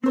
Hi,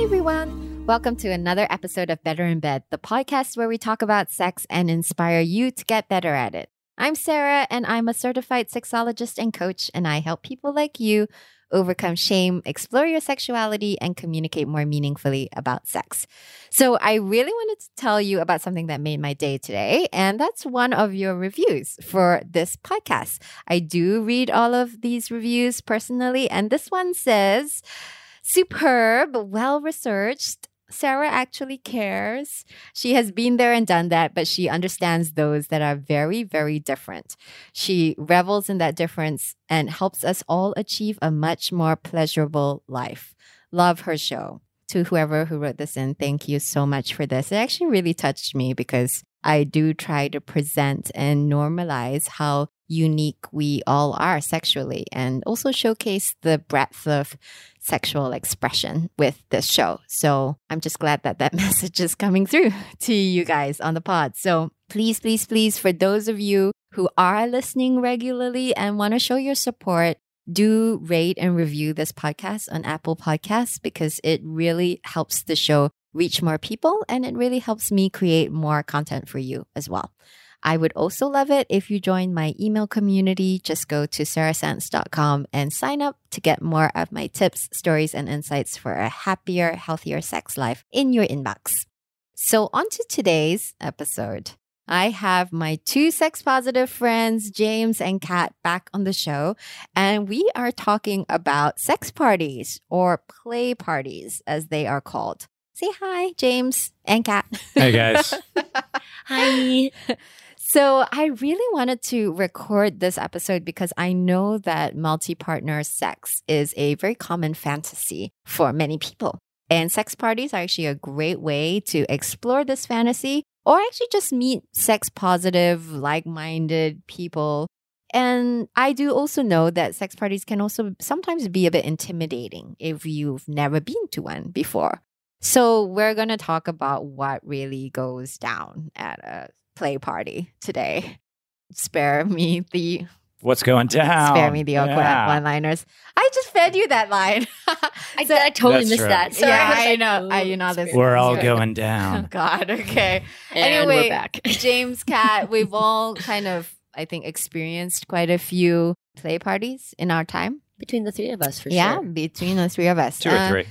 everyone. Welcome to another episode of Better in Bed, the podcast where we talk about sex and inspire you to get better at it. I'm Sarah, and I'm a certified sexologist and coach, and I help people like you overcome shame, explore your sexuality, and communicate more meaningfully about sex. So, I really wanted to tell you about something that made my day today, and that's one of your reviews for this podcast. I do read all of these reviews personally, and this one says, superb, well researched. Sarah actually cares. She has been there and done that, but she understands those that are very, very different. She revels in that difference and helps us all achieve a much more pleasurable life. Love her show. To whoever who wrote this in, thank you so much for this. It actually really touched me because I do try to present and normalize how unique we all are sexually and also showcase the breadth of sexual expression with this show. So I'm just glad that that message is coming through to you guys on the pod. So please, please, please, for those of you who are listening regularly and want to show your support, do rate and review this podcast on Apple Podcasts because it really helps the show reach more people and it really helps me create more content for you as well. I would also love it if you join my email community. Just go to sarahsance.com and sign up to get more of my tips, stories, and insights for a happier, healthier sex life in your inbox. So, on to today's episode. I have my two sex positive friends, James and Kat, back on the show, and we are talking about sex parties or play parties, as they are called. Say hi, James and Kat. Hey guys. Hi. So, I really wanted to record this episode because I know that multi partner sex is a very common fantasy for many people. And sex parties are actually a great way to explore this fantasy or actually just meet sex positive, like minded people. And I do also know that sex parties can also sometimes be a bit intimidating if you've never been to one before. So, we're going to talk about what really goes down at a play party today. Spare me the What's going down? spare me the awkward Yeah. one-liners. I just fed you that line. I, So- I totally missed right. that. Sorry, yeah, was I like, know. I, you know this. We're all Sorry. going Oh down. God. Okay. And anyway, we're back. James, Kat, we've all kind of, I think, experienced quite a few play parties in our time. Between the three of us, for yeah, sure. Yeah, between the three of us. Two or Uh, three.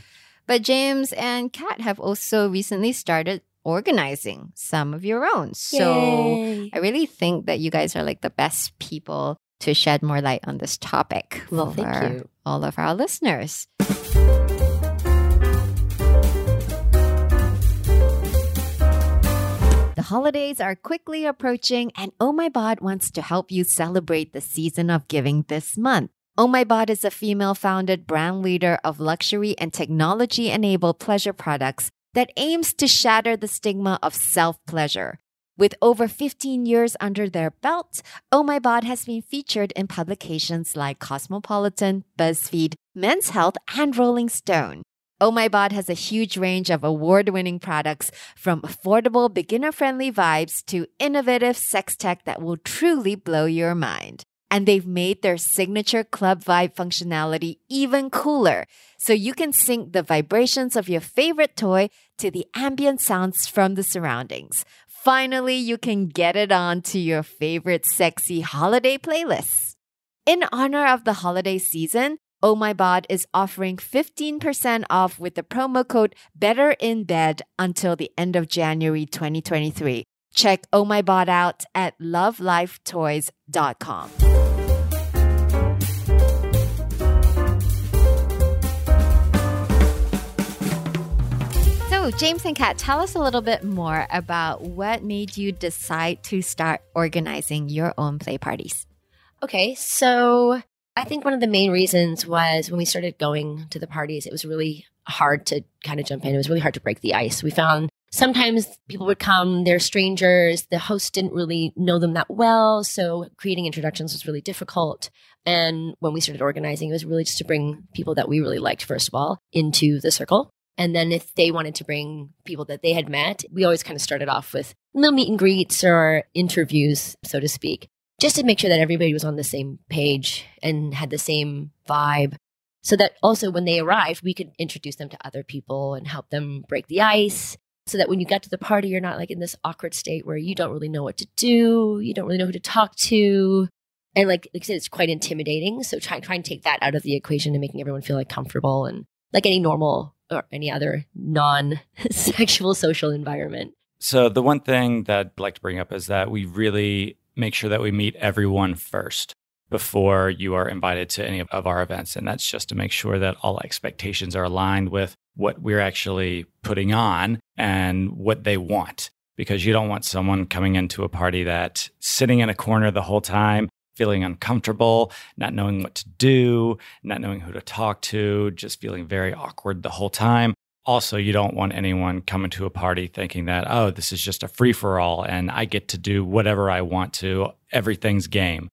But James and Kat have also recently started organizing some of your own. So Yay. I really think that you guys are like the best people to shed more light on this topic Well, for thank you. all of our listeners. The holidays are quickly approaching, and Oh My Bod wants to help you celebrate the season of giving this month. Oh My Bod is a female founded brand leader of luxury and technology enabled pleasure products that aims to shatter the stigma of self pleasure. With over 15 years under their belt, Oh My Bod has been featured in publications like Cosmopolitan, BuzzFeed, Men's Health, and Rolling Stone. Oh My Bod has a huge range of award winning products from affordable, beginner friendly vibes to innovative sex tech that will truly blow your mind. And they've made their signature club vibe functionality even cooler so you can sync the vibrations of your favorite toy to the ambient sounds from the surroundings. Finally, you can get it on to your favorite sexy holiday playlists. In honor of the holiday season, Oh My Bod is offering 15% off with the promo code Better in Bed until the end of January 2023. Check Oh My Bod out at lovelifetoys.com. James and Kat, tell us a little bit more about what made you decide to start organizing your own play parties. Okay, so I think one of the main reasons was when we started going to the parties, it was really hard to kind of jump in. It was really hard to break the ice. We found sometimes people would come, they're strangers. The host didn't really know them that well. So creating introductions was really difficult. And when we started organizing, it was really just to bring people that we really liked, first of all, into the circle. And then if they wanted to bring people that they had met, we always kind of started off with little meet and greets or interviews, so to speak, just to make sure that everybody was on the same page and had the same vibe. So that also when they arrived, we could introduce them to other people and help them break the ice. So that when you get to the party, you're not like in this awkward state where you don't really know what to do, you don't really know who to talk to. And like, like I said, it's quite intimidating. So try, try and take that out of the equation and making everyone feel like comfortable and like any normal or any other non sexual social environment. So, the one thing that I'd like to bring up is that we really make sure that we meet everyone first before you are invited to any of our events. And that's just to make sure that all expectations are aligned with what we're actually putting on and what they want. Because you don't want someone coming into a party that sitting in a corner the whole time, feeling uncomfortable, not knowing what to do, not knowing who to talk to, just feeling very awkward the whole time. Also, you don't want anyone coming to a party thinking that, oh, this is just a free for all and I get to do whatever I want to. Everything's game.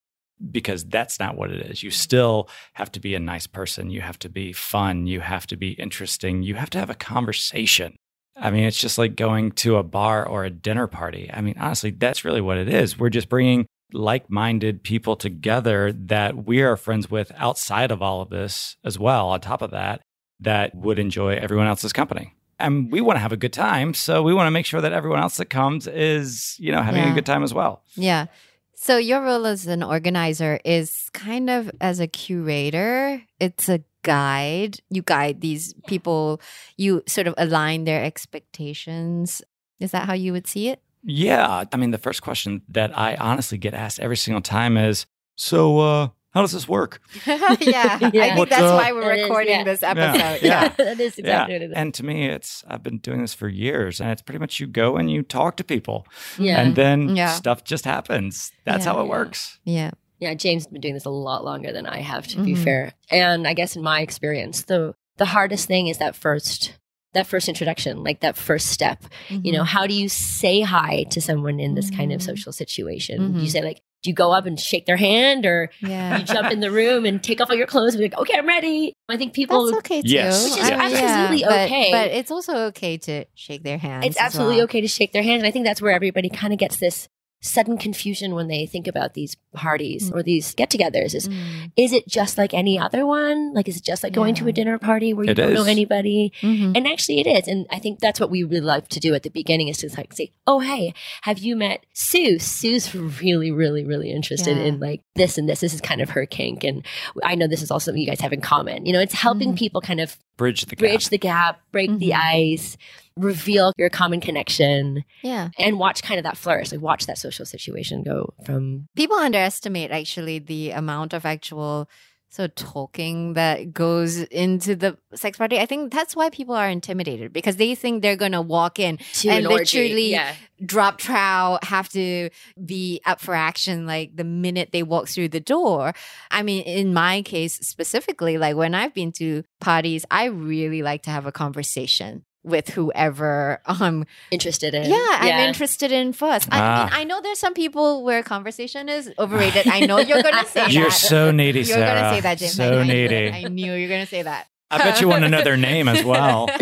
Because that's not what it is. You still have to be a nice person. You have to be fun. You have to be interesting. You have to have a conversation. I mean, it's just like going to a bar or a dinner party. I mean, honestly, that's really what it is. We're just bringing like minded people together that we are friends with outside of all of this as well, on top of that, that would enjoy everyone else's company. And we want to have a good time. So we want to make sure that everyone else that comes is, you know, having Yeah. a good time as well. Yeah. So your role as an organizer is kind of as a curator. It's a guide. You guide these people. You sort of align their expectations. Is that how you would see it? Yeah. I mean, the first question that I honestly get asked every single time is So, uh, how does this work? yeah. I think What's that's up? why we're It is, recording yeah. this episode. Yeah. that is exactly what it is. And to me, it's, I've been doing this for years and it's pretty much you go and you talk to people yeah. and then Yeah. stuff just happens. That's Yeah. how it Yeah. works. Yeah. Yeah, James has been doing this a lot longer than I have, to be Mhm. fair. And I guess in my experience, the the hardest thing is that first that first introduction, like that first step. You know, how do you say hi to someone in this kind of Mhm. social situation? Do Mhm. you say like, do you go up and shake their hand, or Yeah. you jump in the room and take off all your clothes and be like, okay, I'm ready? I think people. That's okay too. Yes. Which is I mean, absolutely but- okay. But it's also okay to shake their hands. It's absolutely well. okay to shake their hand. And I think that's where everybody kind of gets this sudden confusion when they think about these parties Mm. or these get-togethers. Is Mm. is it just like any other one? Like, is it just like going to a dinner party where you It don't know is. anybody? Mhm. And actually, it is. And I think that's what we really like to do at the beginning is to like say, "Oh, hey, have you met Sue? Sue's really, really, really interested Yeah. in like this and this. This is kind of her kink, and I know this is also something you guys have in common. You know, it's helping Mhm. people kind of Bridge the gap. bridge the gap, break the Mhm. ice, reveal your common connection, Yeah. and watch kind of that flourish. Like watch that social situation go from People underestimate actually the amount of actual so talking that goes into the sex party. I think that's why people are intimidated because they think they're gonna walk in, to And an literally- Yeah. drop trow, have to be up for action like the minute they walk through the door. I mean, in my case specifically, like when I've been to parties, I really like to have a conversation with whoever I'm interested in. yeah, I'm interested in first. I Ah. mean, I know there's some people where conversation is overrated. I know you're going to say You're that. so needy, You're Sarah. going to say that, James. So know you needy. I knew you were going to say that. I bet you want to know their name as well.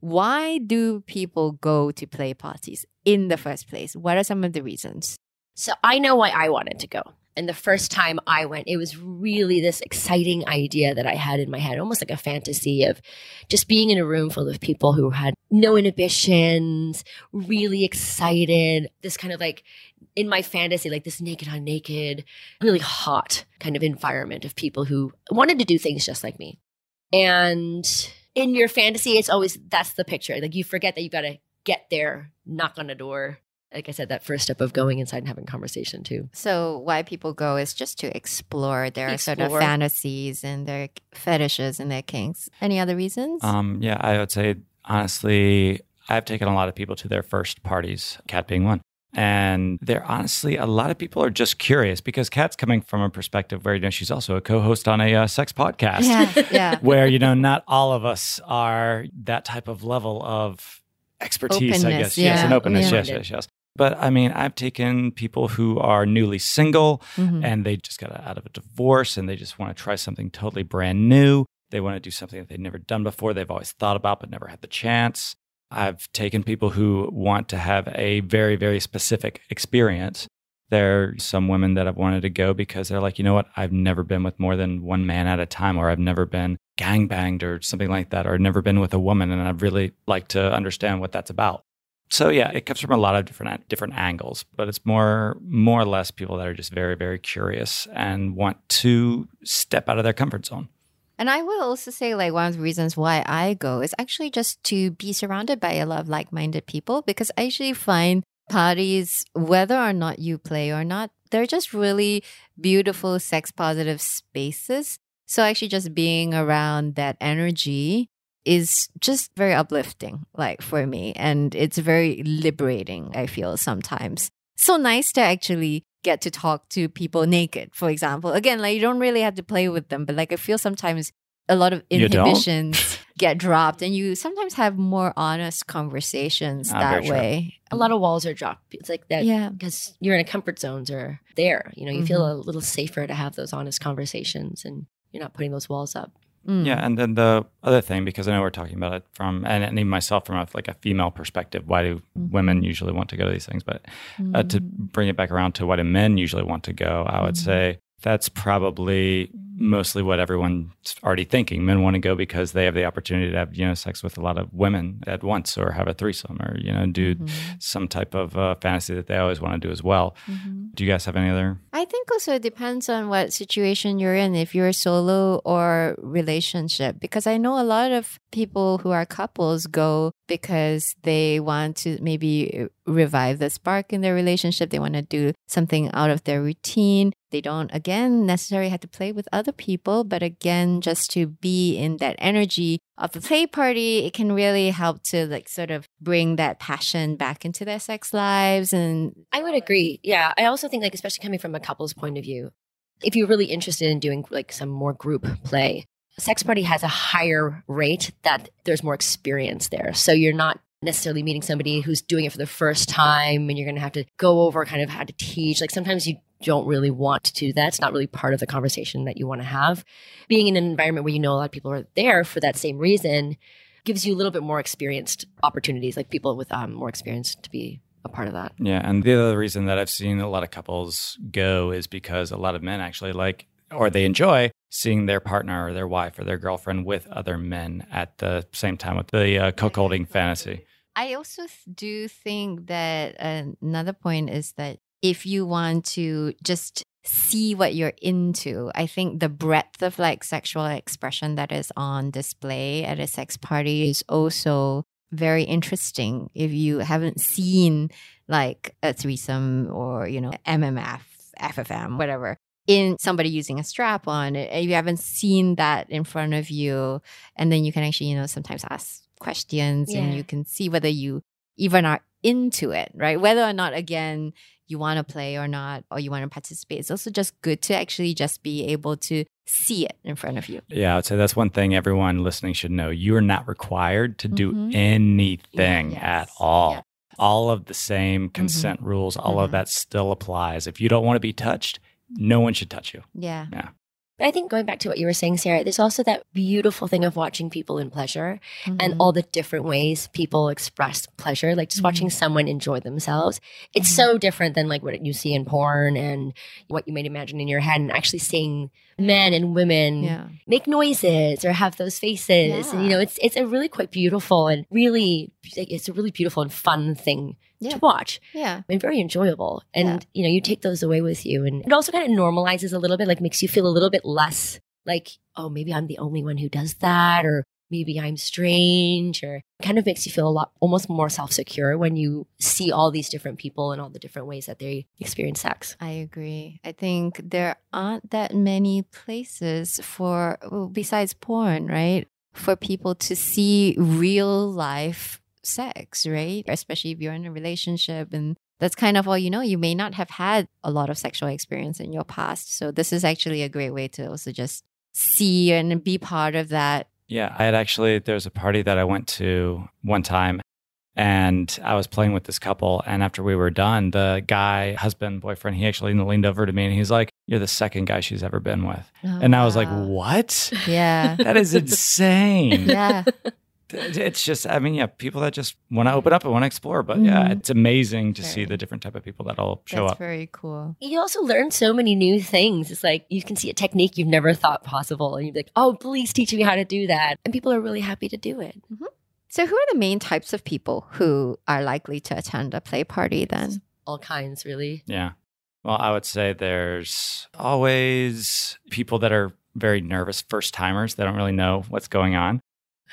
Why do people go to play parties in the first place? What are some of the reasons? So I know why I wanted to go. And the first time I went, it was really this exciting idea that I had in my head, almost like a fantasy of just being in a room full of people who had no inhibitions, really excited, this kind of like in my fantasy, like this naked on naked, really hot kind of environment of people who wanted to do things just like me. And in your fantasy, it's always that's the picture. Like you forget that you got to get there, knock on a door. Like I said, that first step of going inside and having conversation too. So, why people go is just to explore their sort of fantasies and their fetishes and their kinks. Any other reasons? Um, yeah, I would say honestly, I've taken a lot of people to their first parties, Kat being one. And they're honestly, a lot of people are just curious because Kat's coming from a perspective where, you know, she's also a co host on a uh, sex podcast. Yeah, yeah. Where, you know, not all of us are that type of level of expertise, I Openness, guess. Yes, and openness. yeah. Yes, yes, yes. But I mean, I've taken people who are newly single Mhm. and they just got out of a divorce and they just want to try something totally brand new. They want to do something that they've never done before, they've always thought about but never had the chance. I've taken people who want to have a very, very specific experience. There are some women that have wanted to go because they're like, you know what, I've never been with more than one man at a time, or I've never been gangbanged or something like that, or never been with a woman, and I'd really like to understand what that's about. So yeah, it comes from a lot of different different angles, but it's more more or less people that are just very very curious and want to step out of their comfort zone. And I will also say, like, one of the reasons why I go is actually just to be surrounded by a lot of like minded people because I actually find parties, whether or not you play or not, they're just really beautiful, sex positive spaces. So actually, just being around that energy is just very uplifting, like for me. And it's very liberating, I feel sometimes. So nice to actually get to talk to people naked, for example. Again, like you don't really have to play with them, but like I feel sometimes a lot of inhibitions get dropped and you sometimes have more honest conversations Ah, that very true. way. A lot of walls are dropped. It's like that Yeah. because you're in a comfort zones are there. You know, you feel a little safer to have those honest conversations and you're not putting those walls up. Mm. Yeah, and then the other thing, because I know we're talking about it from, and, and even myself from a, like a female perspective, why do women usually want to go to these things? But uh, to bring it back around to why do men usually want to go, I would say that's probably mostly what everyone's already thinking. Men want to go because they have the opportunity to have you know sex with a lot of women at once, or have a threesome, or you know do some type of uh, fantasy that they always want to do as well. Do you guys have any other? I think also it depends on what situation you're in, if you're solo or relationship. Because I know a lot of people who are couples go because they want to maybe revive the spark in their relationship. They want to do something out of their routine. They don't, again, necessarily have to play with other people, but again, just to be in that energy of the play party, it can really help to like sort of bring that passion back into their sex lives and I would agree. Yeah. I also think like especially coming from a couple's point of view, if you're really interested in doing like some more group play, sex party has a higher rate that there's more experience there. So you're not necessarily meeting somebody who's doing it for the first time and you're going to have to go over kind of how to teach. Like sometimes you don't really want to do that. It's not really part of the conversation that you want to have. Being in an environment where you know a lot of people are there for that same reason gives you a little bit more experienced opportunities, like people with um, more experience to be a part of that. Yeah, and the other reason that I've seen a lot of couples go is because a lot of men actually like or they enjoy seeing their partner or their wife or their girlfriend with other men at the same time with the uh, cuckolding fantasy. I also do think that uh, another point is that if you want to just see what you're into, I think the breadth of like sexual expression that is on display at a sex party is also very interesting. If you haven't seen like a threesome or, you know, MMF, FFM, whatever, in somebody using a strap on, if you haven't seen that in front of you, and then you can actually, you know, sometimes ask questions and you can see whether you even are into it, right? Whether or not, again, you want to play or not, or you want to participate. It's also just good to actually just be able to see it in front of you. Yeah, I'd say that's one thing everyone listening should know. You are not required to do Mhm. anything Yes. at all. Yeah. All of the same consent rules, all of Mhm. that still applies. If you don't want to be touched, no one should touch you. Yeah. Yeah. But I think going back to what you were saying, Sarah, there's also that beautiful thing of watching people in pleasure and Mhm. all the different ways people express pleasure. Like just watching someone enjoy themselves. It's Mhm. so different than like what you see in porn and what you might imagine in your head and actually seeing men and women yeah. make noises or have those faces. And you know, it's it's a really quite beautiful and really it's a really beautiful and fun thing Yeah. to watch Yeah. and very enjoyable. And Yeah. you know, you take those away with you, and it also kind of normalizes a little bit, like makes you feel a little bit less like, oh, maybe I'm the only one who does that, or maybe I'm strange, or kind of makes you feel a lot almost more self secure when you see all these different people and all the different ways that they experience sex. I agree. I think there aren't that many places for, well, besides porn, right? For people to see real life sex, right? Especially if you're in a relationship and that's kind of all you know. You may not have had a lot of sexual experience in your past. So this is actually a great way to also just see and be part of that. Yeah, I had actually, there was a party that I went to one time and I was playing with this couple. And after we were done, the guy, husband, boyfriend, he actually leaned over to me and he's like, You're the second guy she's ever been with. Oh, and I was like. Oh, what? Yeah. That is insane. yeah. It's just, I mean, yeah, people that just want to open up and want to explore. But yeah, Mhm. it's amazing to see the different type of people that'll show That's up. very cool. You also learn so many new things. It's like you can see a technique you've never thought possible, and you're like, "Oh, please teach me how to do that." And people are really happy to do it. So who are the main types of people who are likely to attend a play party then? All kinds, really. Yeah. Well, I would say there's always people that are very nervous, first timers. They don't really know what's going on.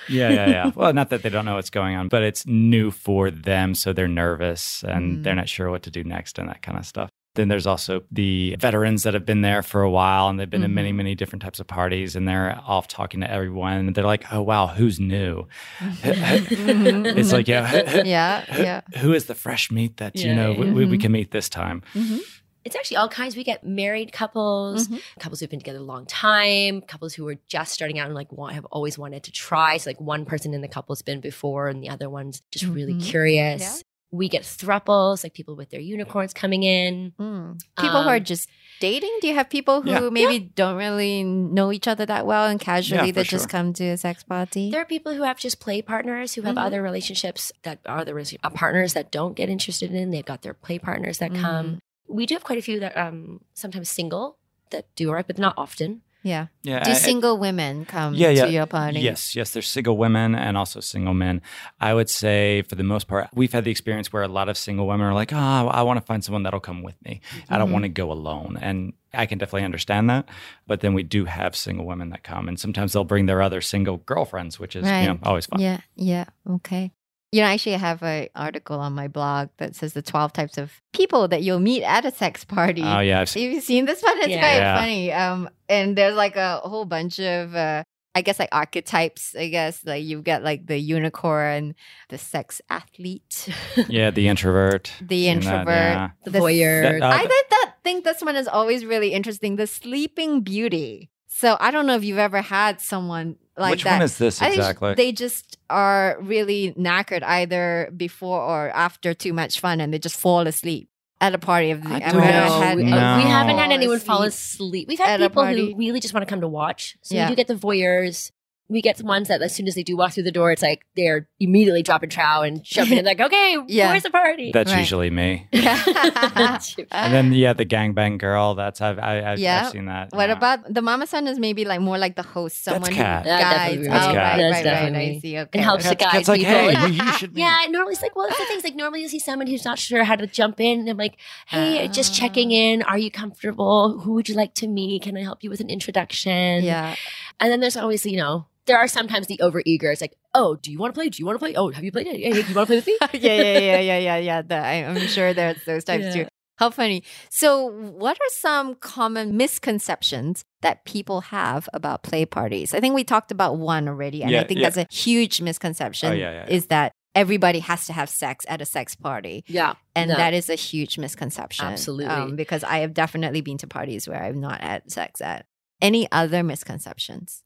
Yeah, yeah, yeah. well, not that they don't know what's going on, but it's new for them. So they're nervous and Mm. they're not sure what to do next and that kind of stuff. Then there's also the veterans that have been there for a while and they've been in many, Mhm. many different types of parties and they're off talking to everyone. And they're like, oh, wow, who's new? It's like, yeah, yeah, yeah. who is the fresh meat that, you know, yeah. we, we, we can meet this time? Mhm. It's actually all kinds. We get married couples, Mhm. couples who've been together a long time, couples who are just starting out and like want, have always wanted to try. So like one person in the couple's been before, and the other one's just really Mhm. curious. Yeah. We get thruples, like people with their unicorns coming in. Mm. People who are Um, just dating? Do you have people who Yeah. maybe don't really know each other that well and casually Yeah, they for just come to a sex party? There are people who have just play partners who have Mhm. other relationships that are the rela- uh, partners that don't get interested in. They've got their play partners that come. We do have quite a few that um sometimes single that do arrive, but not often. yeah. Yeah. Do I- I- single women come Yeah, yeah. to your party? Yes, yes. There's single women and also single men. I would say, for the most part, we've had the experience where a lot of single women are like, oh, I want to find someone that'll come with me. I don't Mhm. want to go alone. And I can definitely understand that. But then we do have single women that come, and sometimes they'll bring their other single girlfriends, which is, you know, always fun. Yeah, yeah, okay. You know, actually, I have an article on my blog that says the 12 types of people that you'll meet at a sex party. Oh, yeah. I've seen, Have you seen this one? It's Yeah. very Yeah. funny. Um, and there's like a whole bunch of, uh, I guess, like archetypes. I guess like you've got like the unicorn, the sex athlete, yeah, the introvert. the Seen that, introvert, yeah. The the- voyeur. That- uh, I think that think this one is always really interesting. The sleeping beauty. So I don't know if you've ever had someone like Which that. one is this exactly? they just are really knackered either before or after too much fun, and they just fall asleep at a party. Of the, I I've don't- never had we, No. uh, we haven't had anyone fall asleep. asleep. We've had people who really just want to come to watch. So Yeah. we do get the voyeurs. We get some ones that as soon as they do walk through the door, it's like they're immediately dropping trow and jumping in like, okay, Yeah. where's the party? That's Right. usually me. And then, yeah, the gangbang girl. That's, I've, I, I've, Yeah. I've seen that. What yeah. about the mama-san? Is maybe like more like the host, someone Kat. who Yeah, guides. definitely. Oh, That's right, Kat. right, That's right. definitely I me. see. Okay. And helps the Kat's- guide Kat's like, people. hey, Yeah. you should meet. Yeah, normally it's like, well, it's the things like normally you see someone who's not sure how to jump in. And I'm like, hey, just checking Ah. in. Are you comfortable? Who would you like to meet? Can I help you with an introduction? Yeah. And then there's always, you know, there are sometimes the overeager. It's like, oh, do you want to play? Do you want to play? Oh, have you played it? Hey, you want to play with me? yeah, yeah, yeah, yeah, yeah, yeah. The, I, I'm sure there's those types Yeah. too. How funny. So, what are some common misconceptions that people have about play parties? I think we talked about one already, and I think yeah. that's a huge misconception. Oh, yeah, yeah, yeah. Is that everybody has to have sex at a sex party? Yeah. And No. that is a huge misconception. Um, Absolutely. because I have definitely been to parties where I've not had sex at. Any other misconceptions?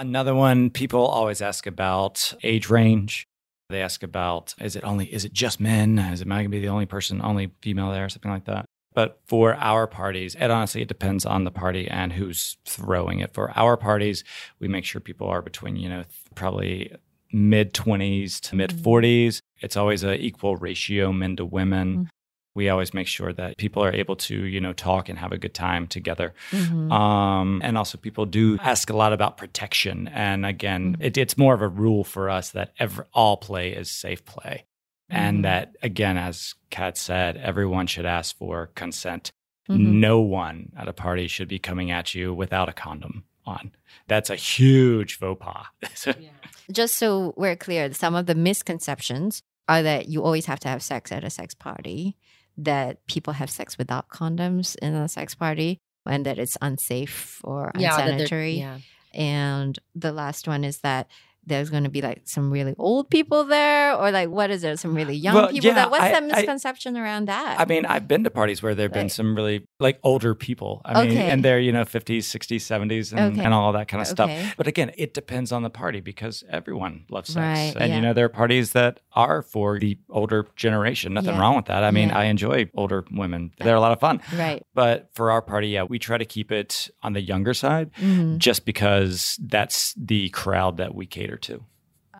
Another one people always ask about age range. They ask about is it only is it just men? Is it am I gonna be the only person, only female there, or something like that? But for our parties, and honestly, it depends on the party and who's throwing it. For our parties, we make sure people are between, you know, probably mid 20s to mid mm-hmm. 40s. It's always an equal ratio men to women. Mm. We always make sure that people are able to, you know, talk and have a good time together. Mhm. Um, and also, people do ask a lot about protection. And again, Mhm. it, it's more of a rule for us that every, all play is safe play. Mhm. And that, again, as Kat said, everyone should ask for consent. Mhm. No one at a party should be coming at you without a condom on. That's a huge faux pas. So- just so we're clear, some of the misconceptions are that you always have to have sex at a sex party, that people have sex without condoms in a sex party, and that it's unsafe or Yeah, unsanitary. Yeah. And the last one is that there's going to be like some really old people there, or like what is there? Some really young Well, people. yeah, that what's I- that I- misconception around that? I mean, I've been to parties where there've been some really like older people. I mean, Okay. and they're, you know, 50s, 60s, 70s, and, Okay. and all that kind of Okay. stuff. But again, it depends on the party because everyone loves sex. Right, and, yeah. you know, there are parties that are for the older generation. Nothing Yeah. wrong with that. I mean. I enjoy older women, they're a lot of fun. right. But for our party, yeah, we try to keep it on the younger side Mhm. just because that's the crowd that we cater to.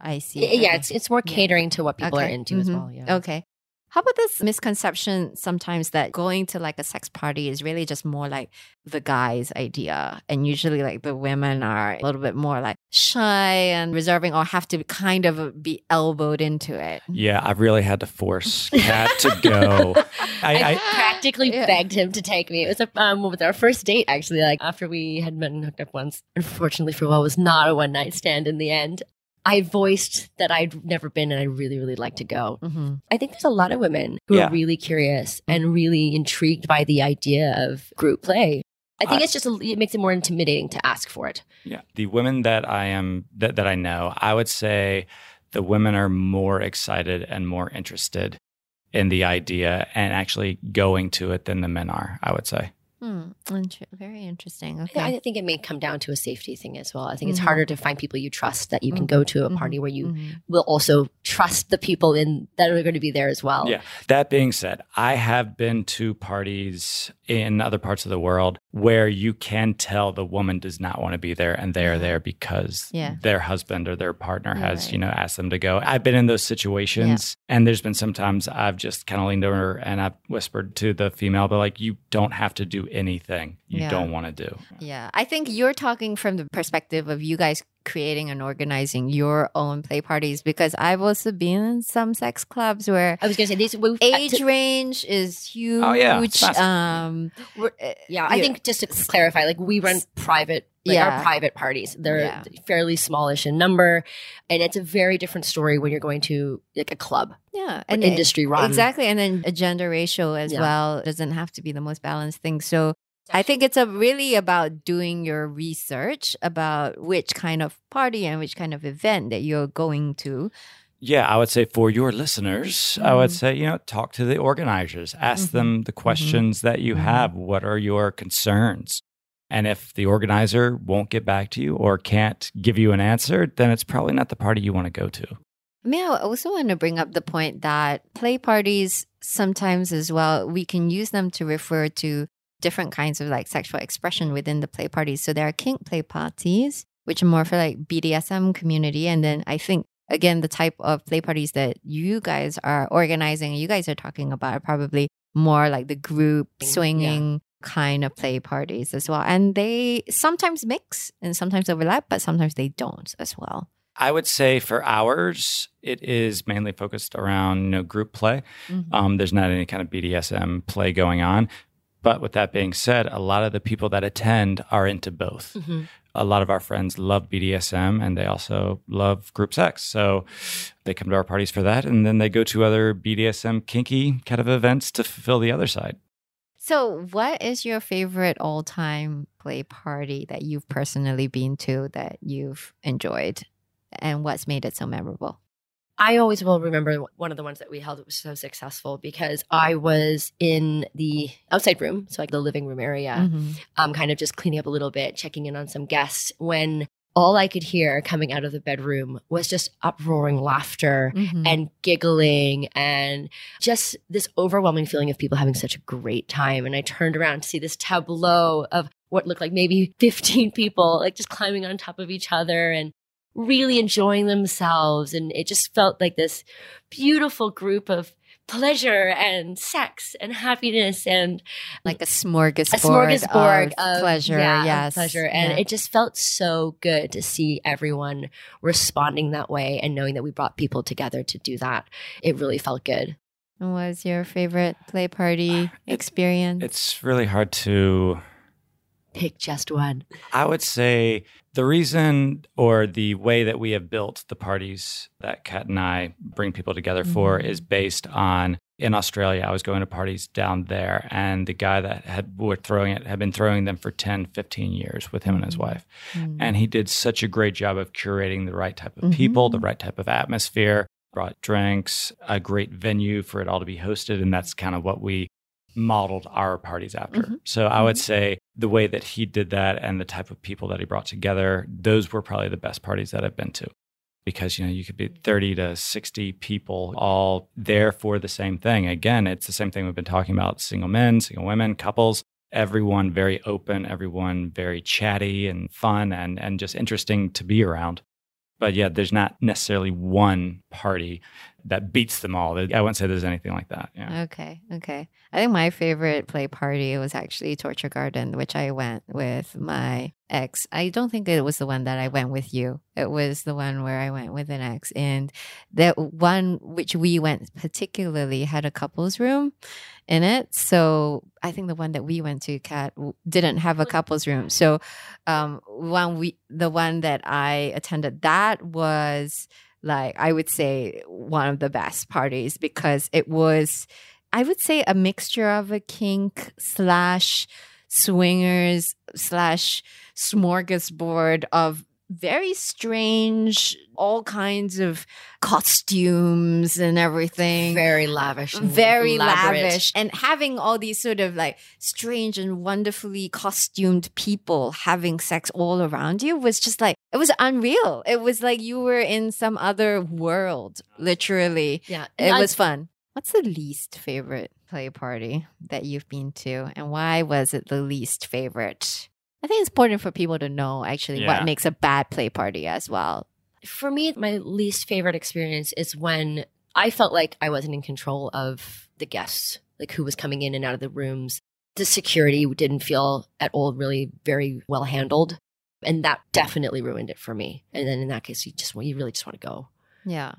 I see. yeah, it's it's more Yeah. catering to what people are into as Mhm. well. Yeah. Okay. How about this misconception sometimes that going to like a sex party is really just more like the guy's idea? And usually, like the women are a little bit more like shy and reserving or have to kind of be elbowed into it. Yeah, I've really had to force Kat to go. I, I, I, practically Yeah. begged him to take me. It was a, um, with our first date, actually. Like after we had met and hooked up once. Unfortunately, for a while, it was not a one night stand in the end. I voiced that I'd never been and I really, really like to go. Mm-hmm. I think there's a lot of women who Yeah. are really curious and really intrigued by the idea of group play. I think I- it's just a, it makes it more intimidating to ask for it. Yeah, the women that I am that, that I know, I would say the women are more excited and more interested in the idea and actually going to it than the men are. I would say. Hmm. Very interesting. I- Okay. I think it may come down to a safety thing as well. I think it's Mhm. harder to find people you trust that you can Mhm. go to a Mhm. party where you Mhm. will also trust the people in that are going to be there as well. Yeah. That being said, I have been to parties in other parts of the world where you can tell the woman does not want to be there and they are there because Yeah. their husband or their partner Yeah, has, right. you know, asked them to go. I've been in those situations and there's been sometimes I've just kind of leaned over and I've whispered to the female, but like, you don't have to do anything you Yeah. don't want to do. Yeah, I think you're talking from the perspective of you guys creating and organizing your own play parties because I've also been in some sex clubs where I was going to say this we- age uh, to- range is huge. Oh, yeah, it's. Um, uh, yeah, I yeah. think just to clarify, like we run private, like Yeah. our private parties. They're Yeah. fairly smallish in number, and it's a very different story when you're going to like a club, yeah, an industry run. exactly, and then a gender ratio as Yeah. well doesn't have to be the most balanced thing. So. I think it's a really about doing your research about which kind of party and which kind of event that you're going to. Yeah, I would say for your listeners, I would Mhm. say, you know, talk to the organizers, ask Mhm. them the questions that you Mhm. have. What are your concerns? And if the organizer won't get back to you or can't give you an answer, then it's probably not the party you want to go to. Mean, I also want to bring up the point that play parties sometimes as well, we can use them to refer to different kinds of like sexual expression within the play parties. So there are kink play parties, which are more for like BDSM community. And then I think, again, the type of play parties that you guys are organizing you guys are talking about are probably more like the group Yeah. swinging kind of play parties as well. And they sometimes mix and sometimes overlap, but sometimes they don't as well. I would say for ours, it is mainly focused around you know group play. Mhm. Um, there's not any kind of BDSM play going on. But with that being said, a lot of the people that attend are into both. Mhm. A lot of our friends love BDSM and they also love group sex. So they come to our parties for that. And then they go to other BDSM kinky kind of events to fulfill the other side. So, what is your favorite all time play party that you've personally been to that you've enjoyed? And what's made it so memorable? I always will remember one of the ones that we held that was so successful because I was in the outside room, so like the living room area, Mhm. um, kind of just cleaning up a little bit, checking in on some guests when all I could hear coming out of the bedroom was just uproaring laughter Mhm. and giggling and just this overwhelming feeling of people having such a great time. And I turned around to see this tableau of what looked like maybe 15 people, like just climbing on top of each other and really enjoying themselves. And it just felt like this beautiful group of pleasure and sex and happiness and like a smorgasbord, a smorgasbord of, of pleasure. yeah, of yes, pleasure, and Yeah. it just felt so good to see everyone responding that way and knowing that we brought people together to do that. It really felt good. What was your favorite play party ah, It- experience? It's really hard to Pick just one. I would say the reason or the way that we have built the parties that Kat and I bring people together for Mhm. is based on in Australia. I was going to parties down there, and the guy that had were throwing it had been throwing them for 10, 15 years with him and his Mm-hmm. wife. And he did such a great job of curating the right type of people, Mm-hmm. the right type of atmosphere, brought drinks, a great venue for it all to be hosted. And that's kind of what we modeled our parties after. Mhm. So I would say the way that he did that and the type of people that he brought together, those were probably the best parties that I've been to. Because you know you could be 30 to 60 people all there for the same thing. Again, it's the same thing we've been talking about: single men, single women, couples. Everyone very open, everyone very chatty and fun, and and just interesting to be around. But yeah, there's not necessarily one party that beats them all. I wouldn't say there's anything like that. Yeah. Okay, okay. I think my favorite play party was actually Torture Garden, which I went with my ex. I don't think it was the one that I went with you. It was the one where I went with an ex. And that one which we went particularly had a couple's room in it. So I think the one that we went to, Kat, w- didn't have a couple's room. So um, one we the one that I attended, that was like I would say one of the best parties because it was I would say a mixture of a kink slash swingers slash smorgasbord of very strange, all kinds of costumes and everything Very lavish. very elaborate. lavish and having all these sort of like strange and wonderfully costumed people having sex all around you was just like it was unreal it was like you were in some other world literally Yeah. it I- was fun what's the least favorite play party that you've been to and why was it the least favorite i think it's important for people to know actually Yeah. what makes a bad play party as well for me, my least favorite experience is when I felt like I wasn't in control of the guests, like who was coming in and out of the rooms. The security didn't feel at all really very well handled. And that definitely ruined it for me. And then in that case, you just you really just want to go. Yeah.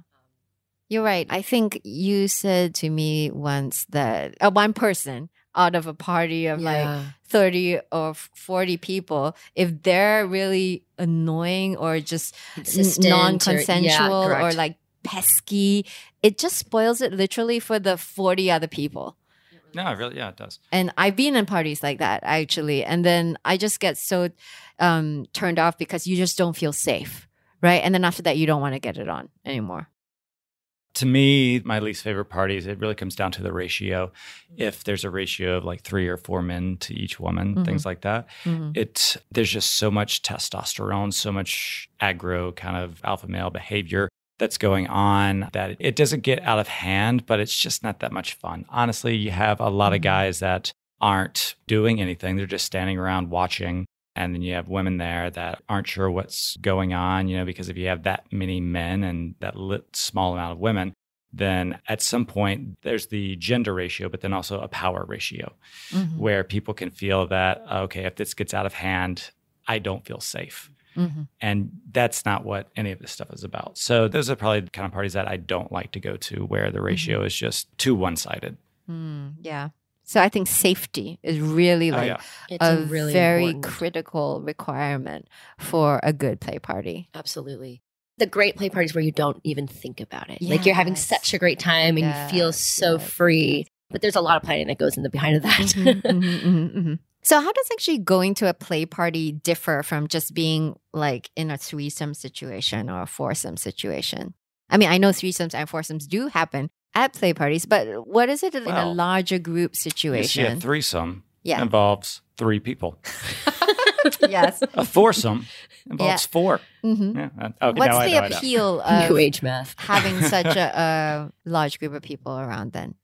You're right. I think you said to me once that uh, one person out of a party of like 30 or 40 people, if they're really annoying or just Insistent non-consensual or correct. like pesky, it just spoils it literally for the 40 other people. No, really, yeah, it does. And I've been in parties like that actually. And then I just get so um, turned off because you just don't feel safe. Right. And then after that, you don't want to get it on anymore. To me, my least favorite parties, it really comes down to the ratio. If there's a ratio of like three or four men to each woman, Mhm. things like that, Mhm. it there's just so much testosterone, so much aggro kind of alpha male behavior that's going on that it doesn't get out of hand, but it's just not that much fun. Honestly, you have a lot of Mhm. guys that aren't doing anything. They're just standing around watching. And then you have women there that aren't sure what's going on, you know, because if you have that many men and that lit small amount of women, then at some point there's the gender ratio, but then also a power ratio Mhm. where people can feel that, okay, if this gets out of hand, I don't feel safe. Mhm. And that's not what any of this stuff is about. So those are probably the kind of parties that I don't like to go to where the ratio is just too one sided. Mm, yeah. So I think safety is really Oh, like yeah. A, a really very important- critical requirement for a good play party. Absolutely. The great play parties where you don't even think about it. Like you're having such a great time and you feel so yes, free. But there's a lot of planning that goes in the behind of that. Mhm, mhm, mhm, mhm. So how does actually going to a play party differ from just being like in a threesome situation or a foursome situation? I mean, I know threesomes and foursomes do happen at play parties, but what is it in a larger group You see, a situation? threesome Yeah. involves three people. yes. A foursome involves four. hmm Yeah. uh, Okay, What's the know, appeal of New age math. having such a, a large group of people around then?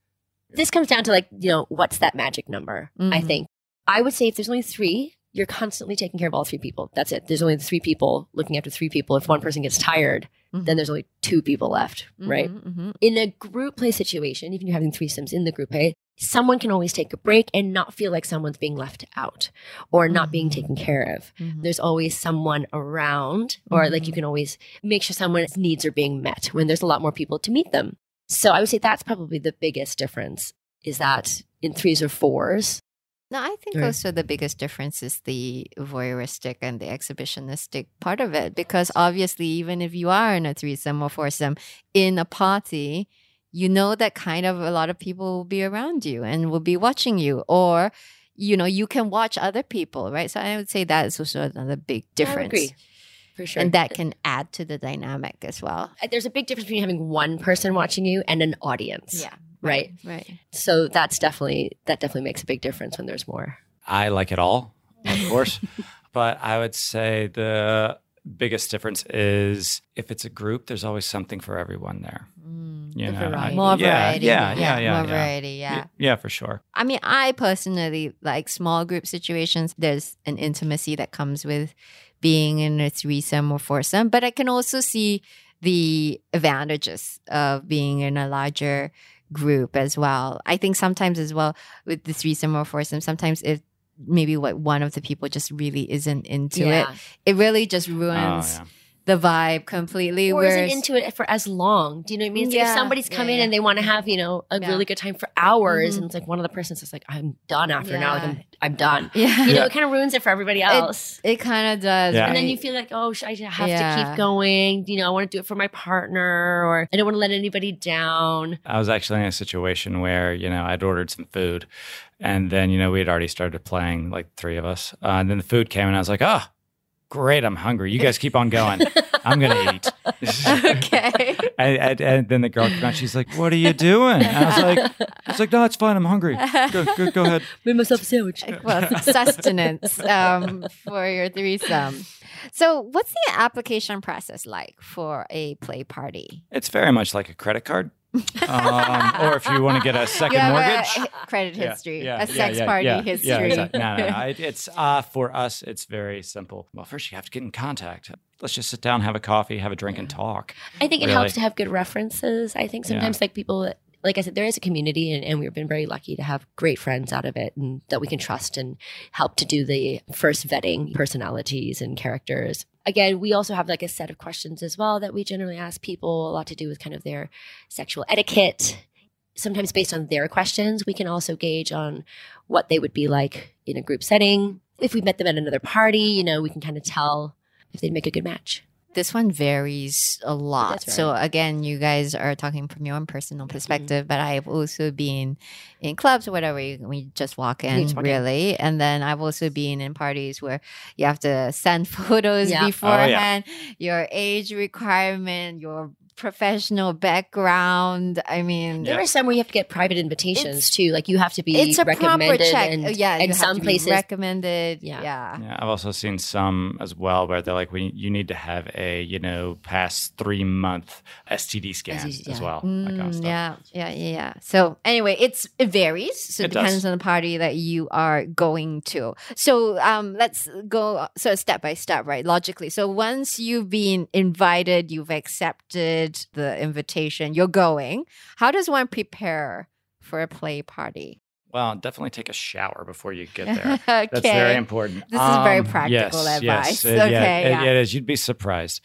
This comes down to like, you know, what's that magic number? I Mhm. think. I would say if there's only three, you're constantly taking care of all three people. That's it. There's only three people looking after three people. If one person gets tired, Mhm. then there's only two people left, right? Mhm, mhm. in a group play situation, even if you're having threesomes in the group play, someone can always take a break and not feel like someone's being left out or not being Mhm. taken care of. Mhm. There's always someone around, or like you can always make sure someone's needs are being met when there's a lot more people to meet them. So I would say that's probably the biggest difference is that in threes or fours, No, I think Right. also the biggest difference is the voyeuristic and the exhibitionistic part of it. Because obviously, even if you are in a threesome or foursome in a party, you know that kind of a lot of people will be around you and will be watching you or you know you can watch other people right so i would say that is also another big difference I agree. For sure. and that can add to the dynamic as well Uh, there's a big difference between having one person watching you and an audience. Right. right So that's definitely that definitely makes a big difference when there's more. I like it all, of course. but I would say the biggest difference is if it's a group, there's always something for everyone there. Mm. You The know, I- more yeah, variety Yeah, yeah, yeah. more yeah. variety yeah Yeah, for sure. I mean, I personally like small group situations. There's an intimacy that comes with being in a threesome or foursome, but I can also see the advantages of being in a larger group as well. I think sometimes as well with the threesome or foursome, sometimes if maybe what one of the people just really isn't into it, it really just Oh, ruins ah, yeah. The vibe completely. Or whereas, isn't into it for as long. Do you know what I mean? It's like if somebody's yeah, come in yeah. and they want to have, you know, a Yeah. really good time for hours, Mhm. and it's like one of the persons is like, I'm done after now. Like I'm, I'm done. yeah, You know, Yeah. it kind of ruins it for everybody else. it kind of does. Yeah. and then you feel like, oh, I have Yeah. to keep going. You know, I want to do it for my partner, or I don't want to let anybody down. I was actually in a situation where, you know, I'd ordered some food and then, you know, we had already started playing, like three of us. Uh, and then the food came and I was like, oh, great. I'm hungry. You guys keep on going. I'm going to eat. okay. and, and, and then the girl came out. She's like, "What are you doing?" And I was like, "I was like, no, it's fine. I'm hungry. Go, go, go ahead." Make myself a sandwich. well, sustenance um, for your threesome. So, what's the application process like for a play party? It's very much like a credit card, um, or if you want to get a second You have a mortgage. hi- credit history, yeah, a sex yeah, party yeah, history. Yeah, exactly. No, no, no. It, it's uh, for us. It's very simple. Well, first you have to get in contact. Let's just sit down, have a coffee, have a drink, and talk. I think it helps to have good references. I think Yeah. sometimes like people like I said, there is a community and, and we've been very lucky to have great friends out of it and that we can trust and help to do the first vetting personalities and characters. Again, we also have like a set of questions as well that we generally ask people, a lot to do with kind of their sexual etiquette. Sometimes based on their questions, we can also gauge on what they would be like in a group setting. If we met them at another party, you know, we can kind of tell if they'd make a good match. This one varies a lot. Right. So again, you guys are talking from your own personal Mm-hmm. perspective, but I've also been in clubs or whatever. you- We just walk in, just walk in. really, and then I've also been in parties where you have to send photos Yeah. Oh, beforehand, your age requirement, your professional background. I mean, There are some where you have to get private invitations too. Like you have to be it's a proper check. and, yeah, you and have some to be places recommended. Yeah. Yeah. Yeah, I've also seen some as well where they're like, "We you need to have a you know past three month STD scan STD, as well." that kind of Mm, yeah, yeah, yeah, yeah. So anyway, it's it varies. So it It does. depends on the party that you are going to. So um, let's go so step by step, right? Logically. So once you've been invited, you've accepted the invitation, you're going. How does one prepare for a play party? Well, definitely take a shower before you get there. okay. That's very important. This is very Um, practical yes, advice. Yes, It- yeah, Okay, it- yeah. it is. You'd be surprised.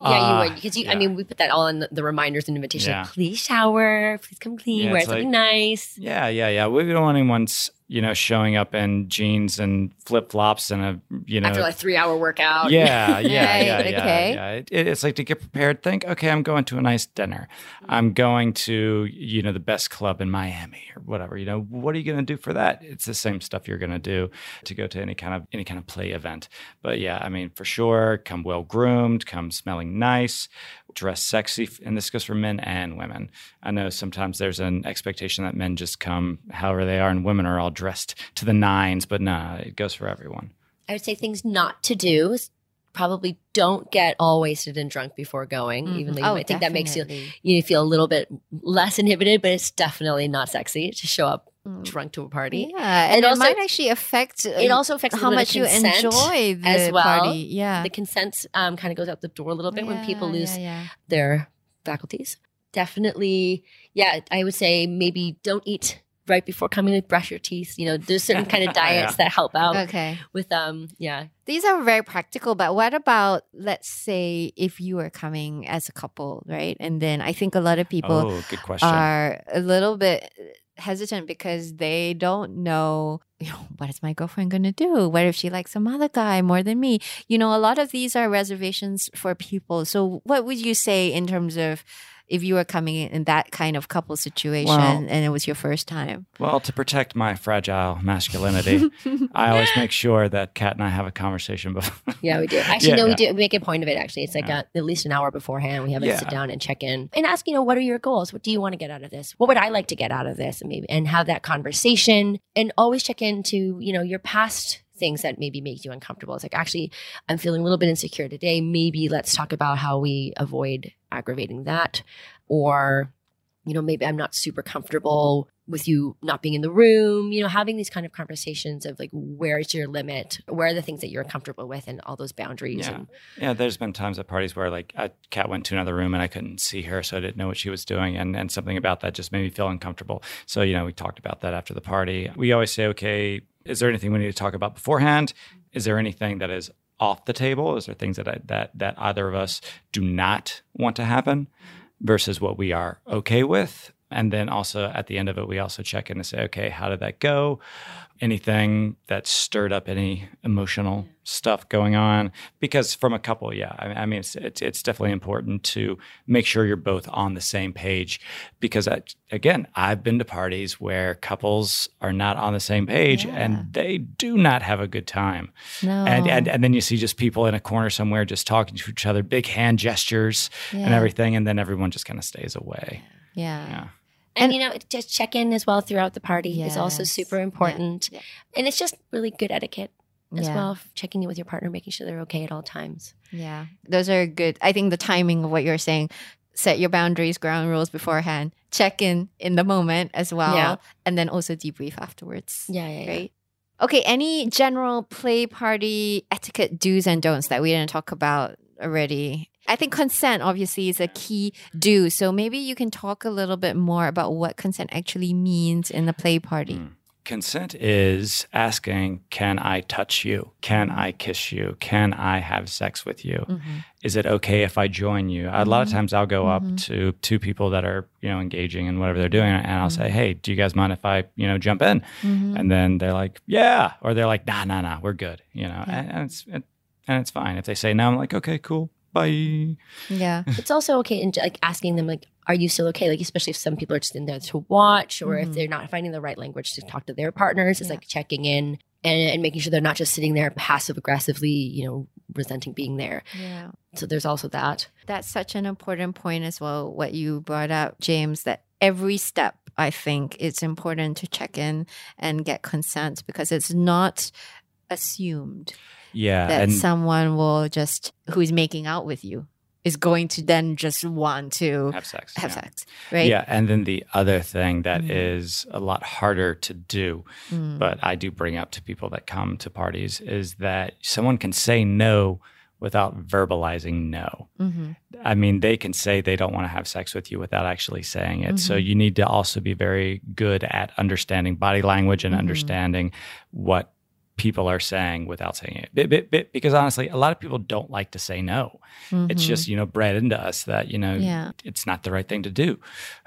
Yeah, Uh, you would because you. I mean, we put that all in the, the reminders and invitation. Yeah. Please shower. Please come clean. Yeah, wear something like- nice. Yeah, yeah, yeah. We don't want anyone, s- you know, showing up in jeans and flip flops and a, you know, After like three hour workout. Yeah, yeah, yeah, yeah, okay. yeah. It, it- it's like to get prepared. Think, okay, I'm going to a nice dinner. Mm-hmm. I'm going to, you know, the best club in Miami or whatever. You know, what are you going to do for that? It's the same stuff you're going to do to go to any kind of any kind of play event. But yeah, I mean, for sure, come well groomed, come smelling nice, dress sexy, and this goes for men and women. I know sometimes there's an expectation that men just come however they are, and women are all dressed to the nines. But nah, it goes for everyone. I would say things not to do probably don't get all wasted and drunk before going, even though you Oh, might think that makes you you feel a little bit less inhibited, but it's definitely not sexy to show up Mm. drunk to a party. Yeah, and And it also- might actually affect uh, It also affects how much you enjoy the as well. party. Yeah, The consent um, kind of goes out the door a little bit when people lose yeah, yeah. their faculties. Definitely, yeah, I would say maybe don't eat right before coming. Like brush your teeth. You know, there's certain kind of diets that help out Okay. with um, yeah, These are very practical, but what about, let's say, if you are coming as a couple, right? And then I think a lot of people oh, good question. are a little bit hesitant because they don't know, you know, what is my girlfriend going to do? What if she likes some other guy more than me? You know, a lot of these are reservations for people. So, what would you say in terms of if you were coming in, in that kind of couple situation Well- and it was your first time? Well, to protect my fragile masculinity, I always make sure that Kat and I have a conversation before. Yeah, we do. Actually, Yeah, no, we do. We make a point of it. Actually, it's like Yeah. uh at least an hour beforehand. We have a Yeah. sit down and check in and ask, you know, what are your goals? What do you want to get out of this? What would I like to get out of this? And maybe and have that conversation and always check into, you know, your past things that maybe make you uncomfortable. It's like actually, I'm feeling a little bit insecure today. Maybe let's talk about how we avoid aggravating that, or you know, maybe I'm not super comfortable with you not being in the room, you know, having these kind of conversations of like, where's your limit? Where are the things that you're comfortable with and all those boundaries? Yeah. And Yeah, there's been times at parties where like a Kat went to another room and I couldn't see her, so I didn't know what she was doing, and and something about that just made me feel uncomfortable. So you know, we talked about that after the party. We always say, okay, is there anything we need to talk about beforehand? Is there anything that is off the table? Is there things that I, that that either of us do not want to happen versus what we are okay with? And then also at the end of it, we also check in and say, okay, how did that go? Anything that stirred up any emotional stuff going on? Because from a couple, yeah, I, mean, it's, it's it's definitely important to make sure you're both on the same page. Because I, again, I've been to parties where couples are not on the same page Yeah. and they do not have a good time. No. And, and and then you see just people in a corner somewhere just talking to each other, big hand gestures and everything, and then everyone just kind of stays away. yeah. Yeah. and you know, just check in as well throughout the party is also super important. Yeah. And it's just really good etiquette as Yeah. well, checking in with your partner, making sure they're okay at all times. Yeah, those are good. I think the timing of what you're saying, set your boundaries, ground rules beforehand, check in in the moment as well, Yeah. and then also debrief afterwards. Yeah, yeah, yeah. Right. Okay. Any general play party etiquette do's and don'ts that we didn't talk about already? I think consent obviously is a key do. So maybe you can talk a little bit more about what consent actually means in the play party. Mm. Consent is asking, can I touch you? Can I kiss you? Can I have sex with you? Mhm. Is it okay if I join you? A lot of Mhm. times I'll go up Mhm. to two people that are, you know, engaging in whatever they're doing and I'll Mm-hmm. say, "Hey, do you guys mind if I, you know, jump in?" Mhm. And then they're like, "Yeah," or they're like, "Nah, nah, nah, we're good," you know. Yeah. And, and it's it, and it's fine. If they say no, I'm like, "Okay, cool. Bye." Yeah. it's also okay in like asking them like are you still okay like especially if some people are just in there to watch or Mhm. if they're not finding the right language to talk to their partners it's Yeah. like checking in and, and making sure they're not just sitting there passive aggressively you know resenting being there Yeah. so there's also that That's such an important point as well, what you brought up, James, that every step, I think, it's important to check in and get consent because it's not assumed Yeah, that and someone will just, who is making out with you, is going to then just want to have sex. have yeah. sex, right? Yeah, and then the other thing that Mm. is a lot harder to do, Mm. but I do bring up to people that come to parties is that someone can say no without verbalizing no. Mhm. I mean, they can say they don't want to have sex with you without actually saying it. So Mhm. you need to also be very good at understanding body language and Mhm. understanding what people are saying without saying it. Because honestly, a lot of people don't like to say no. It's Mhm. just, you know, bred into us that, you know, Yeah. it's not the right thing to do.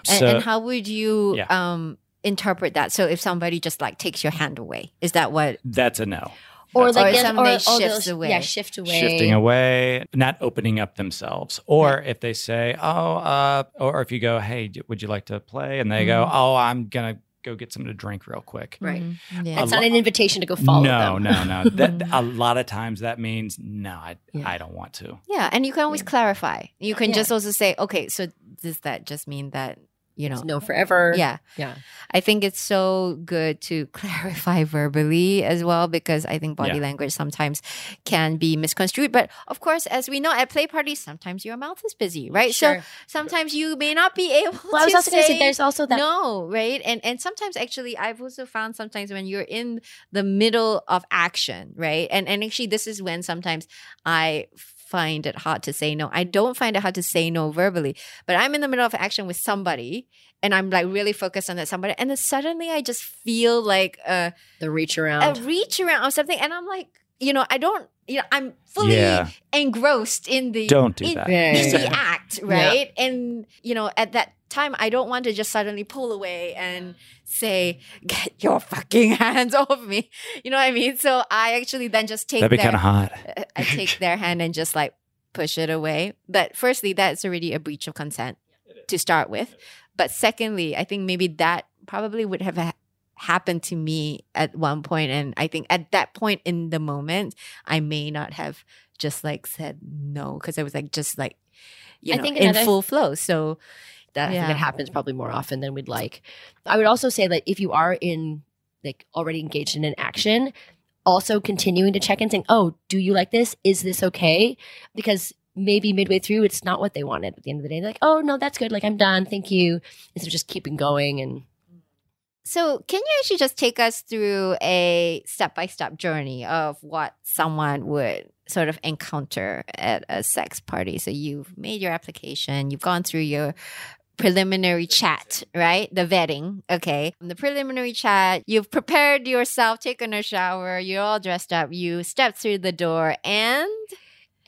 And, So and how would you Yeah. um, interpret that? So if somebody just like takes your hand away, is that what? that's a no. or That's- like Or somebody or- or shifts they'll- away. yeah shift away shifting away, not opening up themselves. Or if they say, "Oh," uh, or if you go, "Hey, would you like to play?" and they go, Mhm. "Oh, I'm gonna go get something to drink real quick." Right. Mhm. Yeah. it's not an invitation to go follow no, them no, no. That a lot of times that means no. I Yeah. I don't want to. Yeah, and you can always Yeah. clarify. You can Yeah. just also say, okay, so does that just mean that you know? It's no forever Yeah, yeah I think it's so good to clarify verbally as well because I think body Yeah. language sometimes can be misconstrued. But of course, as we know at play parties, sometimes your mouth is busy, right? Sure. So sometimes you may not be able well i was to also going to say say there's also that no, right? And and sometimes actually I've also found sometimes when you're in the middle of action, right? And and actually this is when sometimes I find it hard to say no. I don't find it hard to say no verbally, but I'm in the middle of action with somebody and I'm like really focused on that somebody and then suddenly I just feel like a, the reach around, a reach around or something and I'm like, you know, I don't you know, I'm fully Yeah. engrossed in the Don't do in- that. Yeah, yeah, in the act, right? And you know, at that time, I don't want to just suddenly pull away and say, "Get your fucking hands off me." You know what I mean? So I actually then just take That'd be kind of hot. I take their hand and just like push it away. But firstly, that's already a breach of consent. to start with. But secondly, I think maybe that probably would have ha- happened to me at one point, and I think at that point in the moment, I may not have just like said no because I was like just like you I know think in another- full flow. So that I think it happens probably more often than we'd like. I would also say that if you are in like already engaged in an action, also continuing to check in saying, Oh, do you like this? Is this okay? Because maybe midway through it's not what they wanted at the end of the day. They're like, Oh no, that's good. Like I'm done. Thank you. Instead of just keeping going and So, can you actually just take us through a step by step journey of what someone would sort of encounter at a sex party? So, you've made your application, you've gone through your preliminary chat, right? The vetting, okay. The preliminary chat, you've prepared yourself, taken a shower, you're all dressed up, you step through the door, and?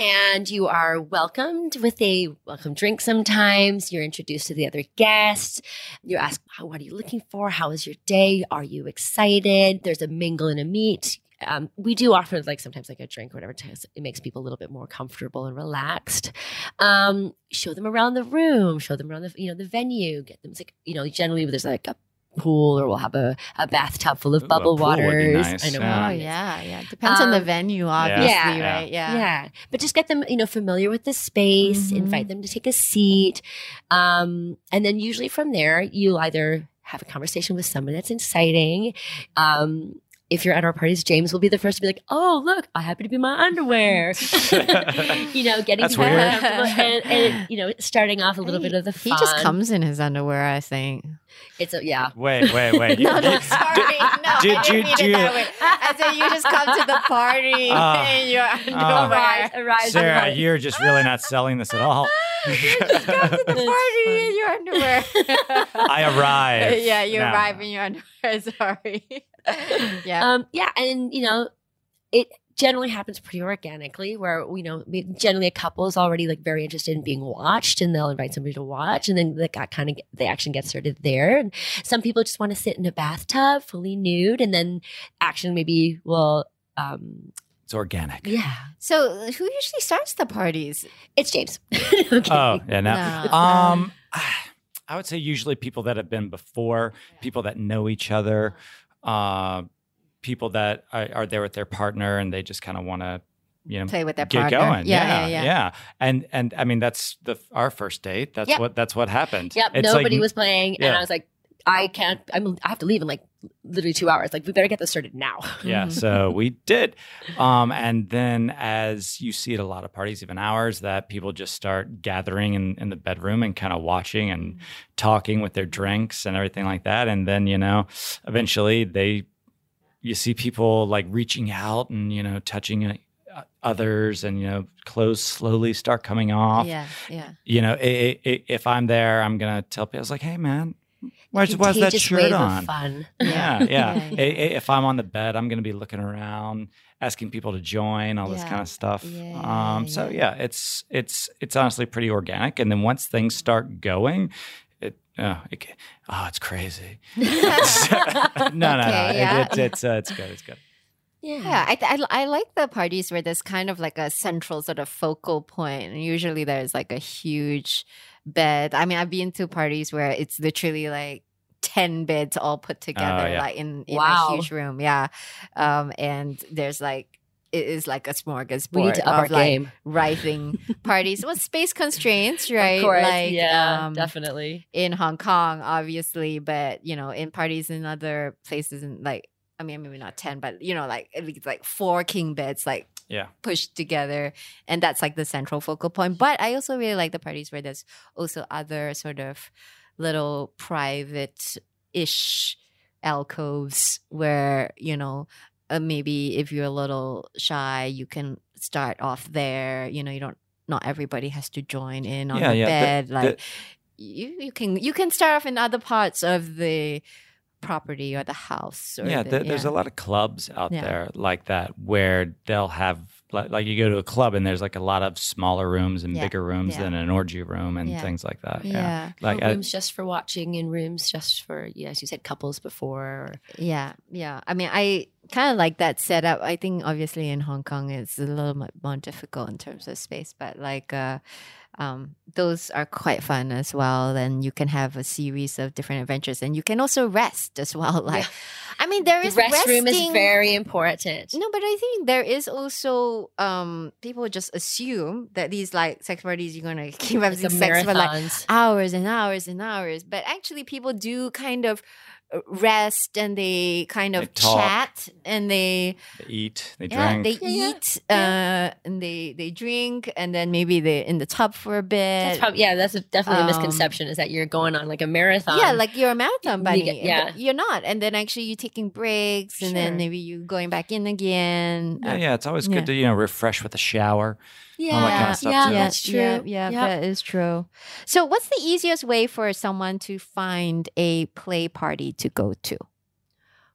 And you are welcomed with a welcome drink sometimes. You're introduced to the other guests. You're asked what are you looking for? How was your day? Are you excited? There's a mingle and a meet um, we do offer like sometimes like a drink or whatever to- it makes people a little bit more comfortable and relaxed um, show them around the room show them around the you know the venue get them like you know generally there's like a pool or we'll have a, a bathtub full of Ooh, bubble pool would be waters nice, i know yeah. oh, yeah, yeah. Depends on the Um, venue, obviously, Yeah. right? Yeah. yeah. But just get them, you know, familiar with the space, Mhm. invite them to take a seat. Um, and then usually from there, you'll either have a conversation with someone that's inciting. Um, if you're at our parties, James will be the first to be like, "Oh, look, I happen to be in my underwear." you know, getting That's people weird. comfortable and, and you know, starting off a little bit of the fun. He just comes in his underwear, I think. It's a yeah. Wait, wait, wait. No, You- no, you- sorry. No, did I you- didn't mean do it that way. I said you just come to the party Ah. in your Ah. underwear. Arrives Sarah, in you're just really not selling this at all. you just come to the party in your underwear. I arrive. yeah, you now. arrive in your underwear. Sorry. yeah. Um, yeah, and you know, it generally happens pretty organically where you know generally a couple is already like very interested in being watched and they'll invite somebody to watch and then that got kind of the action gets started there and some people just want to sit in a bathtub fully nude and then action maybe will um It's organic. yeah so who usually starts the parties? it's james okay. Oh, yeah. No. No. Um, I would say usually people that have been before, people that know each other, uh, people that are, are there with their partner and they just kind of want to, you know, Play with their get partner. going. Yeah, yeah, yeah. And and I mean that's the our first date. That's Yep. what that's what happened. yep It's nobody like, was playing and i was like i can't i'm i have to leave in like literally two hours like we better get this started now Yeah, so we did. Um, and then, as you see at a lot of parties, even ours, that people just start gathering in, in the bedroom and kind of watching and talking with their drinks and everything like that. And then, you know, eventually they, you see people like reaching out and, you know, touching uh, others and, you know, clothes slowly start coming off. Yeah, yeah. You know, i i if I'm there, I'm going to tell people, I was like, hey, man, where's, why's that shirt on? fun Yeah, yeah. Yeah, I- If I'm on the bed, I'm going to be looking around, asking people to join, all this kind of stuff. Yeah, um, so yeah. yeah, it's it's it's honestly pretty organic. And then once things start going, it oh, it, oh it's crazy. no, no, no. Okay, It- yeah. it's it's uh, it's good. It's good. Yeah, I, th- I I like the parties where there's kind of like a central sort of focal point. And usually there's like a huge bed. I mean, I've been to parties where it's literally like ten beds all put together, Oh, yeah. like in, in Wow. a huge room. Yeah, um, and there's like it is like a smorgasbord we need to up our of like game writing parties. Well, space constraints, right? Of course, like yeah, um, definitely. in Hong Kong, obviously, but you know, in parties in other places, and like, I mean, maybe not ten, but you know, like at least like four king beds, like Yeah. pushed together, and that's like the central focal point. But I also really like the parties where there's also other sort of little private ish alcoves where you know uh, maybe if you're a little shy you can start off there you know you don't not everybody has to join in on Yeah, the yeah, bed the- like you you can you can start off in other parts of the property or the house or yeah, the, there- there's a lot of clubs out Yeah. there like that where they'll have like, like you go to a club and there's like a lot of smaller rooms and Yeah, bigger rooms yeah. than an orgy room and Yeah. things like that. Yeah, yeah like Or I- rooms just for watching and rooms just for yeah, as you said, couples before. Yeah, yeah. I mean, I kind of like that setup. I think obviously in Hong Kong it's a little bit more difficult in terms of space, but like, uh, um, those are quite fun as well. And you can have a series of different adventures, and you can also rest as well. Like, I mean, there is The is restroom is very important. no, but I think there is also um people just assume that these like sex parties you're gonna keep having sex for like hours and hours and hours. But actually, people do kind of rest and they kind of They chat and they They eat, they yeah drink. they Yeah, yeah, eat uh and they they drink and then maybe they in the tub for a bit. That's probably, yeah, that's a, definitely a Um, misconception is that you're going on like a marathon. yeah, like you're a marathon You bunny. get- yeah. but you're not. And then actually you're taking breaks and then maybe you're going back in again. yeah, Uh, yeah, it's always yeah. good to you know refresh with a shower. Yeah, all that kind of stuff, yeah, too. that's true. Yeah, yeah, Yep. that is true. So, what's the easiest way for someone to find a play party to go to?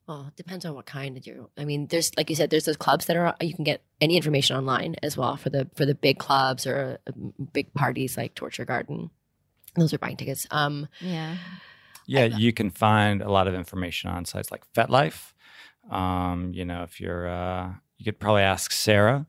Well, it depends on what kind of you. I mean, there's like you said, there's those clubs that are you can get any information online as well for the for the big clubs or um, big parties like Torture Garden. Those are buying tickets. Um, Yeah. Yeah, you can find a lot of information on sites like FetLife. Um, you know, if you're, uh, you could probably ask Sarah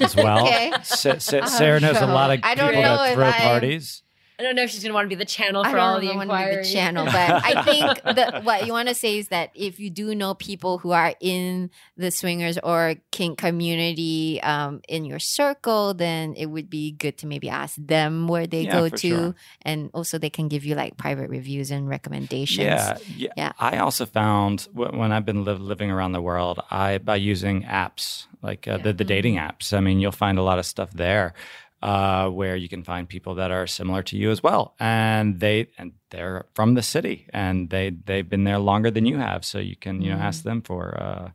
as well. Okay. Sa- Sa- Oh, Sarah knows a lot of people that throw I- parties. I don't know if she's gonna want to be the channel for all don't the want be the inquiries. channel, but I think that what you want to say is that if you do know people who are in the swingers or kink community um, in your circle, then it would be good to maybe ask them where they Yeah, go to, sure. and also they can give you like private reviews and recommendations. Yeah, yeah, Yeah. I also found when I've been live, living around the world, I by using apps like uh, the the dating apps. I mean, you'll find a lot of stuff there uh, where you can find people that are similar to you as well, and they and they're from the city, and they they've been there longer than you have, so you can you know ask them for uh,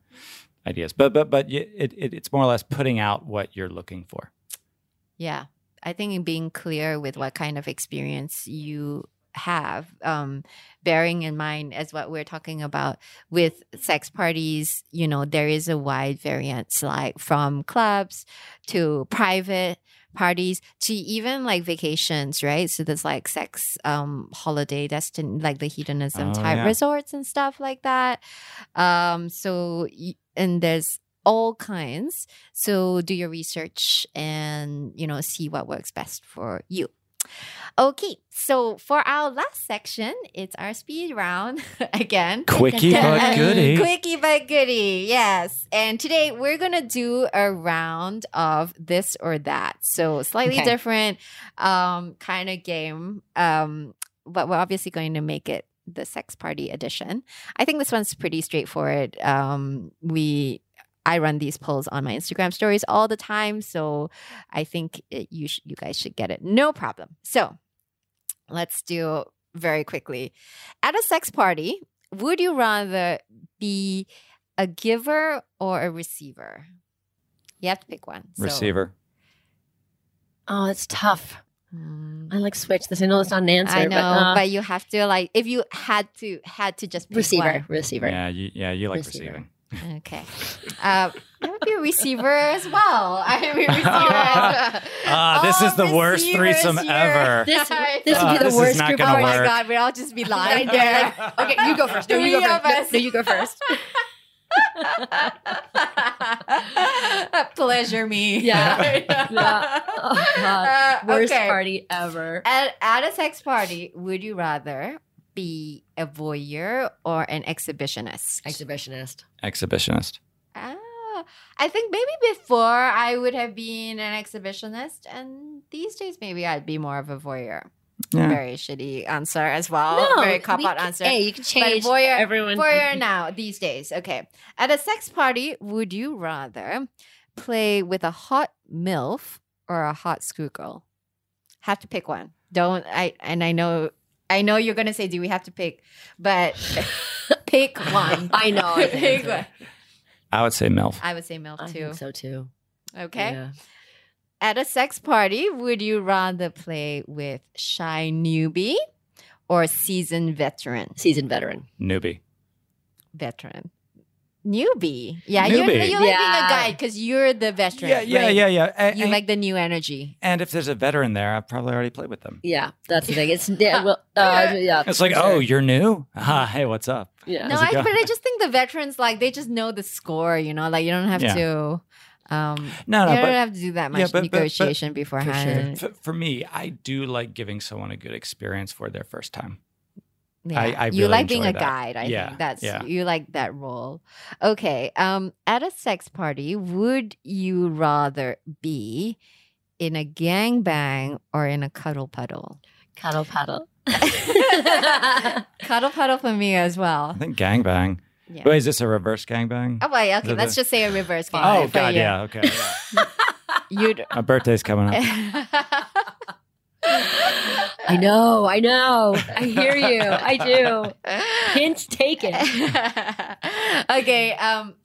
ideas. But but but it, it it's more or less putting out what you're looking for. Yeah. I think being clear with what kind of experience you have, um, bearing in mind as what we're talking about with sex parties, you know, there is a wide variance, like from clubs to private parties to even like vacations, right? So there's like sex um holiday destin like the hedonism Oh, type yeah. resorts and stuff like that. Um so and there's all kinds. So do your research and you know see what works best for you. Okay, so for our last section, it's our speed round again. Quickie but goody. Quickie but goodie, yes. And today we're gonna do a round of this or that. So slightly Okay. different um kind of game. Um, but we're obviously going to make it the sex party edition. I think this one's pretty straightforward. Um, we I run these polls on my Instagram stories all the time, so I think it, you sh- you guys should get it, no problem. So let's do very quickly. At a sex party, would you rather be a giver or a receiver? You have to pick one. So- Receiver. Oh, it's tough. Hmm. I like switch this. I know it's not an answer. I know, but, but, uh, you have to like if you had to had to just pick receiver, receiver. Yeah, you, yeah, you like Receiver. receiving. One. Okay, uh, I would be a receiver as well. I would be a receiver as well. Ah, this All is the worst threesome here. ever. This- this know. would be the is worst not group gonna Oh my god, we'd all just be lying there. there. okay, you go first. No, you go of first. No, us. no, you go first. Pleasure me. Yeah. Yeah. Oh, God. Uh, Worst okay. party ever. At, at a sex party, would you rather be a voyeur or an exhibitionist? Exhibitionist. Exhibitionist. Ah, I think maybe before I would have been an exhibitionist, and these days maybe I'd be more of a voyeur. Yeah. Very shitty answer as well. Very cop out can- answer. Hey, you can But change voyeur, everyone. voyeur now these days. Okay. At a sex party, would you rather play with a hot milf or a hot screw girl? Have to pick one. Don't I? And I know, I know you're gonna say, "Do we have to pick?" But pick one. I know. I pick one. I would say MILF. I would say milf I too. think so too. Okay. Yeah. At a sex party, would you rather play with shy newbie or seasoned veteran? Seasoned veteran. Newbie. Veteran. Newbie. Yeah, you're, Newbie. you like being a Yeah. guy because you're the veteran. Yeah, yeah, right? yeah, yeah. And, You and- like the new energy. and if there's a veteran there, I've probably already played with them. Yeah, that's the thing. It's yeah. Well, uh, yeah. It's like, for oh, you're new? Ah, hey, what's up? yeah. No, I, but I just think the veterans like they just know the score. You know, like you don't have Yeah. to. Um, No, no, you don't but have to do that much yeah, but- but- but- negotiation for, beforehand. for, for me, I do like giving someone a good experience for their first time. Yeah. I- I you like being enjoy a that. guide. I Yeah, think that's yeah. you like that role. Okay. Um, at a sex party, would you rather be in a gangbang or in a cuddle puddle? Cuddle puddle. cuddle puddle for me as well. I well. think gangbang. Yeah. Wait, is this a reverse gangbang? Oh wait, okay. Let's the- just say a reverse gangbang. Oh, for God, you. yeah, okay. yeah. You'd. My birthday's coming up. I know, I know. I hear you. I do. Hint taken. okay. Um.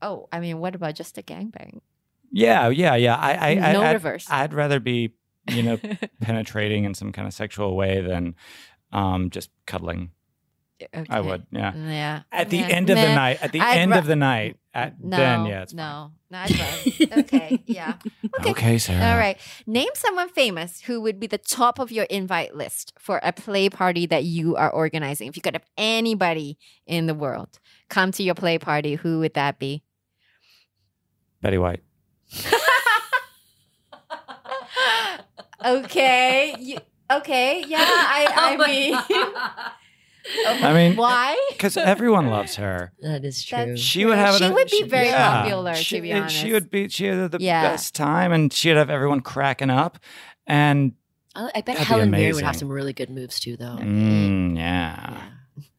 Oh, I mean, what about just a gangbang? Yeah, yeah, yeah. I, I, I no I'd, reverse. I'd rather be, you know, penetrating in some kind of sexual way than um, just cuddling. I would, yeah. Yeah. At the Yeah. end of the night, at the I'd end ra- of the night, at, No. then yeah, it's no. No. I'd okay. Yeah. Okay. Okay, Sarah. All right. Name someone famous who would be the top of your invite list for a play party that you are organizing. If you could have anybody in the world come to your play party, who would that be? Betty White. okay. You, okay. Yeah. I. Oh I Oh mean. God. I mean, why? because everyone loves her. that is true. That's- She would have. She an- would be very yeah. popular, to She, be She would be. She had the Yeah. best time, and she'd have everyone cracking up. And I I bet That'd be Helen Mirren would have some really good moves too, though. mm, yeah.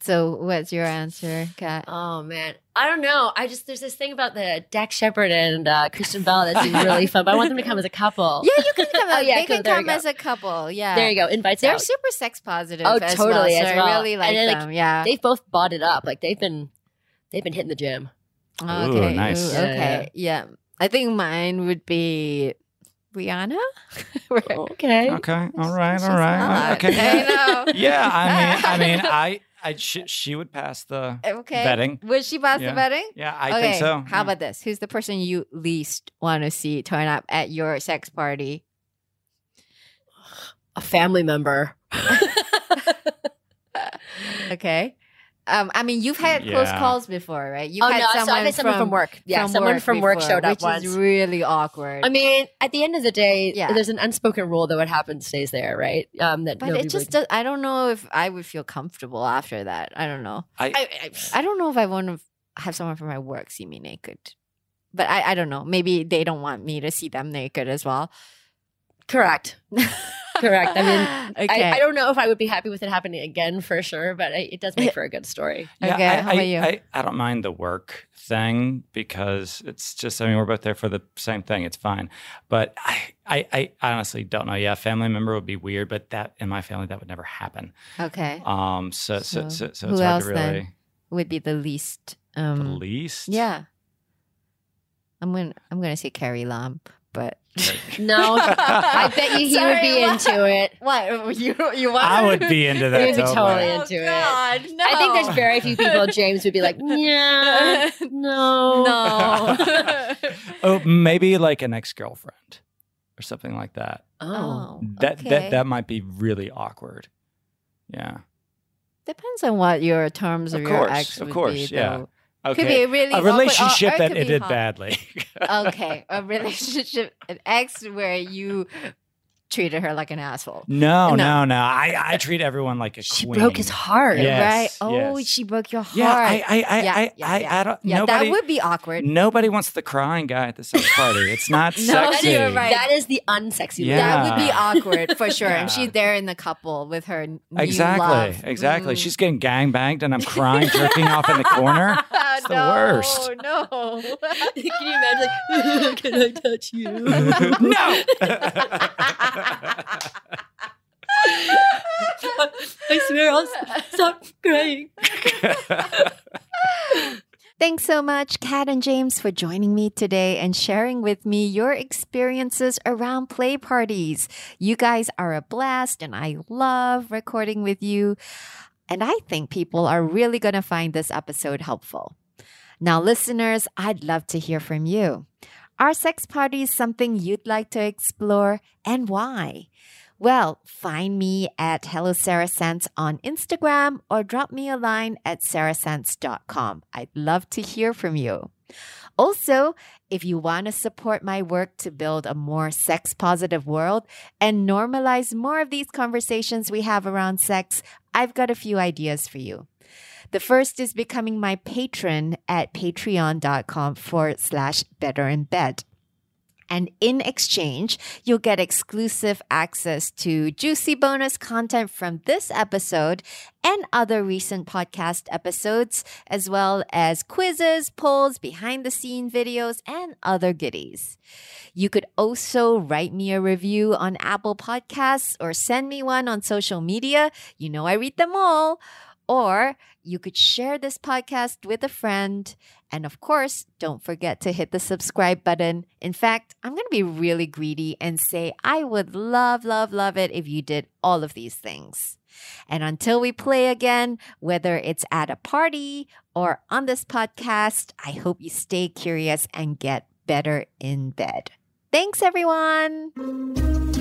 So, what's your answer, Kat? Oh man, I don't know. I just there's this thing about the Dax Shepard and uh, Kristen Bell that seems really fun. But I want them to come as a couple. Yeah, you can come. Oh, yeah, they cool, can there come as a couple. Yeah, There you go. Invites They're out. super sex positive. Oh, as totally, Well, as so well. I really like And then, like, them. yeah. They've both bought it up. Like they've been they've been hitting the gym. Oh, Ooh, okay. nice. Ooh, Yeah, okay. Yeah. I think mine would be Rihanna. Okay. Okay. All right. All right. hot. Okay. I know. Yeah. I mean. I mean. I. I. She, she would pass the Okay. vetting. Would she pass Yeah. the vetting? Yeah. I okay. think so. How about this? Who's the person you least want to see turn up at your sex party? A family member. Okay. Um, I mean, you've had close calls before, right? You've oh had no, so I've had someone from, work. Yeah, someone from work before, showed up which once. is really awkward. I mean, at the end of the day, Yeah. there's an unspoken rule that what happens stays there, right? Um, that but it just really- does, I don't know if I would feel comfortable after that. I don't know. I, I, I, I don't know if I want to have someone from my work see me naked. But I, I don't know. Maybe they don't want me to see them naked as well. correct. Correct. I mean, okay. I, I don't know if I would be happy with it happening again for sure, but I, it does make for a good story. Yeah, Okay, I, how I, about you? I, I don't mind the work thing because it's just, I mean, we're both there for the same thing. It's fine. But I, I, I honestly don't know. Yeah, family member would be weird, but that in my family, that would never happen. okay. Um, so, so, So, so, so who it's hard else to then? really, Would be the least. the Um, least. yeah. I'm gonna I'm gonna say Carrie Lam, but No, I bet you he would be what? into it. What you you want? I would be into that. You'd be totally. totally Oh, into it. God, no. I think there's very few people James would be like, yeah, no. no. Oh, maybe like an ex girlfriend or something like that. Oh. oh that okay. that that might be really awkward. Yeah. depends on what your terms of, Of your course, ex of would course, be. yeah. Though. Okay. Could be a really a awkward, or- relationship oh, or that ended it be did hot. badly. okay, a relationship, an ex where you treated her like an asshole. No, No. no, no. I, I treat everyone like a She queen. broke his heart. Yes, right? Oh, yes. she broke your heart. Yeah, I, I, I, Yeah, I, yeah, I, yeah. I don't. yeah, nobody, that would be awkward. nobody wants the crying guy at the sex party. It's not No, sexy. you're right. That is the unsexy Yeah. That would be awkward for sure. Yeah. And she's there in the couple with her new Exactly, love. exactly. Mm. She's getting gang banged, and I'm crying, jerking off in the corner. It's the no, worst. No. Can you imagine? Like, can I touch you? no. I swear I'll stop crying. Thanks so much, Kat and James, for joining me today and sharing with me your experiences around play parties. You guys are a blast, and I love recording with you. And I think people are really going to find this episode helpful. Now, listeners, I'd love to hear from you. Are sex parties something you'd like to explore and why? Well, find me at Hello Sarah Sense on Instagram or drop me a line at sarahsense.com. I'd love to hear from you. Also, if you want to support my work to build a more sex positive world and normalize more of these conversations we have around sex, I've got a few ideas for you. The first is becoming my patron at patreon.com forward slash better in bed. And in exchange, you'll get exclusive access to juicy bonus content from this episode and other recent podcast episodes, as well as quizzes, polls, behind the scene videos, and other goodies. You could also write me a review on Apple Podcasts or send me one on social media. You know, I read them all. Or you could share this podcast with a friend. And of course, don't forget to hit the subscribe button. In fact, I'm going to be really greedy and say I would love, love, love it if you did all of these things. And until we play again, whether it's at a party or on this podcast, I hope you stay curious and get better in bed. Thanks, everyone.